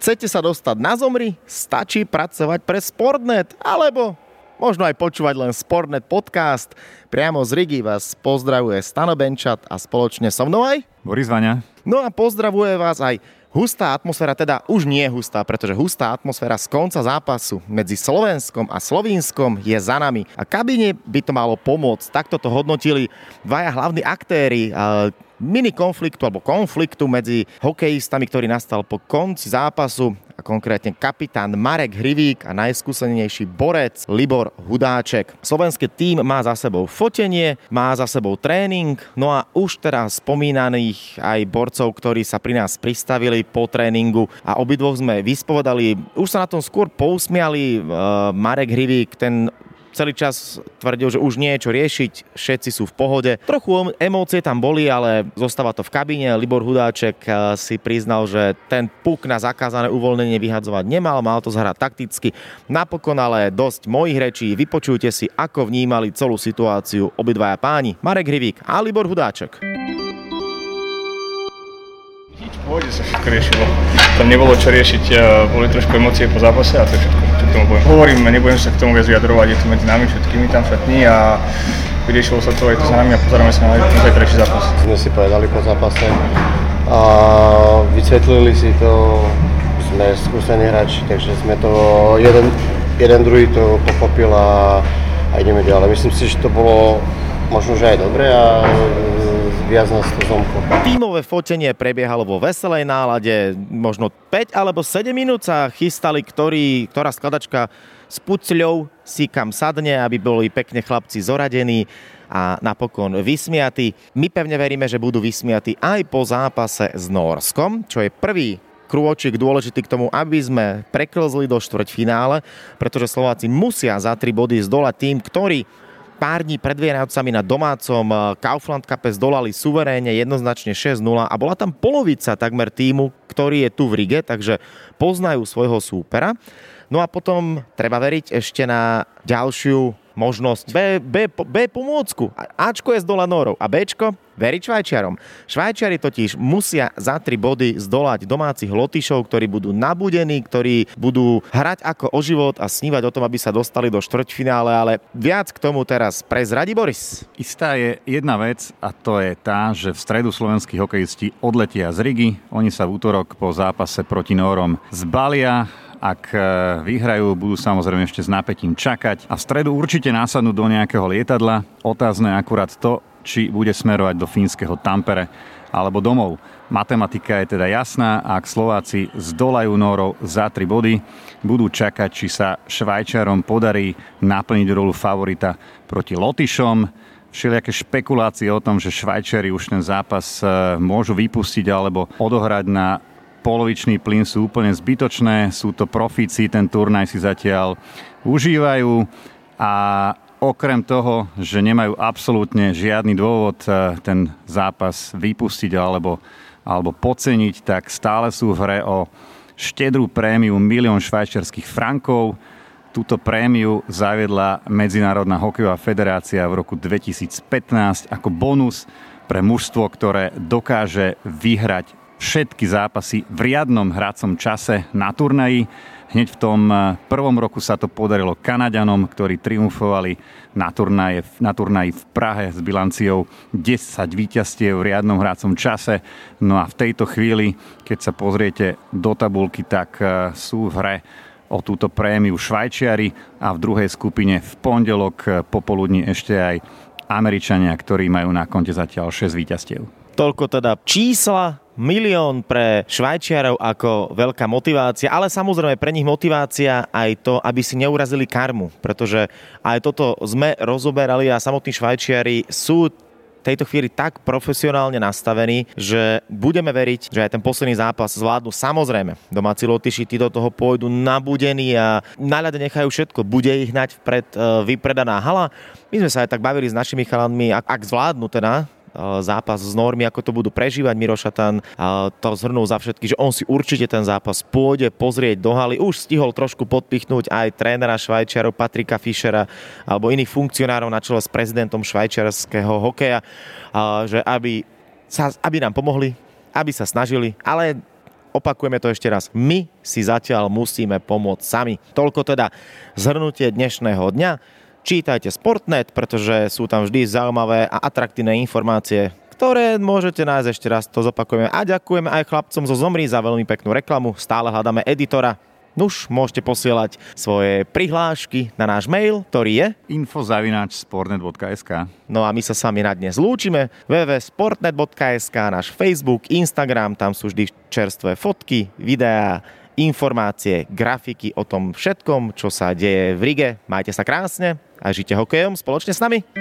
Chcete sa dostať na zomri? Stačí pracovať pre Sportnet, alebo možno aj počúvať len Sportnet podcast. Priamo z Rigi vás pozdravuje Stano Benčat a spoločne so mnou aj Boris Vania. No a pozdravuje vás aj Hustá atmosféra, teda už nie hustá, pretože hustá atmosféra z konca zápasu medzi Slovenskom a Slovínskom je za nami. A kabine by to malo pomôcť. Takto to hodnotili dvaja hlavní aktéry mini konfliktu alebo konfliktu medzi hokejistami, ktorý nastal po konci zápasu a konkrétne kapitán Marek Hrivík a najskúsenejší borec Libor Hudáček. Slovenský tým má za sebou fotenie, má za sebou tréning, no a už teraz spomínaných aj borcov, ktorí sa pri nás pristavili po tréningu a obidvoch sme vyspovedali, už sa na tom skôr pousmiali, Marek Hrivík, ten celý čas tvrdil, že už nie je čo riešiť, všetci sú v pohode. Trochu emócie tam boli, ale zostáva to v kabíne. Libor Hudáček eh, si priznal, že ten puk na zakázané uvoľnenie vyhadzovať nemal, mal to zhrať takticky. Napokon ale dosť mojich rečí, vypočujte si, ako vnímali celú situáciu obidvaja páni, Marek Hrivík a Libor Hudáček pôjde sa všetko riešilo. Tam nebolo čo riešiť, boli trošku emócie po zápase a to všetko, čo k tomu poviem. Hovorím, nebudem sa k tomu viac vyjadrovať, je to medzi nami všetkými tam šatní a vyriešilo sa to aj to s nami a pozeráme sa na zajtrajší zápas. Sme si povedali po zápase a vysvetlili si to, sme skúsení hráči, takže sme to jeden, jeden druhý to pochopil a, a ideme ďalej. Myslím si, že to bolo možno, že aj dobre a viac nás to zomklo. Tímové fotenie prebiehalo vo veselej nálade, možno 5 alebo 7 minút sa chystali, ktorý, ktorá skladačka s pucľou si kam sadne, aby boli pekne chlapci zoradení a napokon vysmiatí. My pevne veríme, že budú vysmiatí aj po zápase s Norskom, čo je prvý krôčik dôležitý k tomu, aby sme preklzli do štvrťfinále, pretože Slováci musia za tri body zdolať tým, ktorý pár dní pred Vianocami na domácom eh, Kaufland Cup zdolali suverénne jednoznačne 6-0 a bola tam polovica takmer týmu, ktorý je tu v Rige, takže poznajú svojho súpera. No a potom treba veriť ešte na ďalšiu možnosť B, B, B pomôcku. Ačko je z dola Norov a Bčko veriť Švajčiarom. Švajčiari totiž musia za tri body zdolať domácich lotišov, ktorí budú nabudení, ktorí budú hrať ako o život a snívať o tom, aby sa dostali do štvrťfinále, ale viac k tomu teraz prezradí Boris. Istá je jedna vec a to je tá, že v stredu slovenskí hokejisti odletia z Rigi. Oni sa v útorok po zápase proti Nórom zbalia ak e, vyhrajú, budú samozrejme ešte s napätím čakať a v stredu určite násadnú do nejakého lietadla. Otázne akurát to, či bude smerovať do fínskeho Tampere alebo domov. Matematika je teda jasná, ak Slováci zdolajú Nórov za 3 body, budú čakať, či sa Švajčarom podarí naplniť rolu favorita proti Lotyšom. Všelijaké špekulácie o tom, že Švajčari už ten zápas e, môžu vypustiť alebo odohrať na polovičný plyn sú úplne zbytočné, sú to profíci, ten turnaj si zatiaľ užívajú a okrem toho, že nemajú absolútne žiadny dôvod eh, ten zápas vypustiť alebo, alebo poceniť, tak stále sú v hre o štedrú prémiu milión švajčiarských frankov. Túto prémiu zaviedla Medzinárodná hokejová federácia v roku 2015 ako bonus pre mužstvo, ktoré dokáže vyhrať všetky zápasy v riadnom hracom čase na turnaji. Hneď v tom eh, prvom roku sa to podarilo Kanaďanom, ktorí triumfovali na, turnaji, na turnaji v Prahe s bilanciou 10 víťazstiev v riadnom hracom čase. No a v tejto chvíli, keď sa pozriete do tabulky, tak eh, sú v hre o túto prémiu Švajčiari a v druhej skupine v pondelok eh, popoludní ešte aj Američania, ktorí majú na konte zatiaľ 6 víťazstiev. Toľko teda čísla milión pre Švajčiarov ako veľká motivácia, ale samozrejme pre nich motivácia aj to, aby si neurazili karmu, pretože aj toto sme rozoberali a samotní Švajčiari sú tejto chvíli tak profesionálne nastavení, že budeme veriť, že aj ten posledný zápas zvládnu. Samozrejme, domáci Lotyši tí do toho pôjdu nabudení a na ľade nechajú všetko. Bude ich hnať vpred e, vypredaná hala. My sme sa aj tak bavili s našimi chalanmi, ak, ak zvládnu teda zápas z normy, ako to budú prežívať. Miro Šatan to zhrnul za všetky, že on si určite ten zápas pôjde pozrieť do haly. Už stihol trošku podpichnúť aj trénera Švajčiarov Patrika Fischera alebo iných funkcionárov na čele s prezidentom švajčiarského hokeja, že aby, sa, aby nám pomohli, aby sa snažili, ale opakujeme to ešte raz. My si zatiaľ musíme pomôcť sami. Toľko teda zhrnutie dnešného dňa. Čítajte Sportnet, pretože sú tam vždy zaujímavé a atraktívne informácie, ktoré môžete nájsť ešte raz, to zopakujeme. A ďakujeme aj chlapcom zo Zomri za veľmi peknú reklamu. Stále hľadáme editora. Nuž, môžete posielať svoje prihlášky na náš mail, ktorý je infozavináčsportnet.sk No a my sa s vami na dnes lúčime. www.sportnet.sk, náš Facebook, Instagram, tam sú vždy čerstvé fotky, videá, informácie, grafiky o tom všetkom, čo sa deje v Rige. Majte sa krásne a žite hokejom spoločne s nami.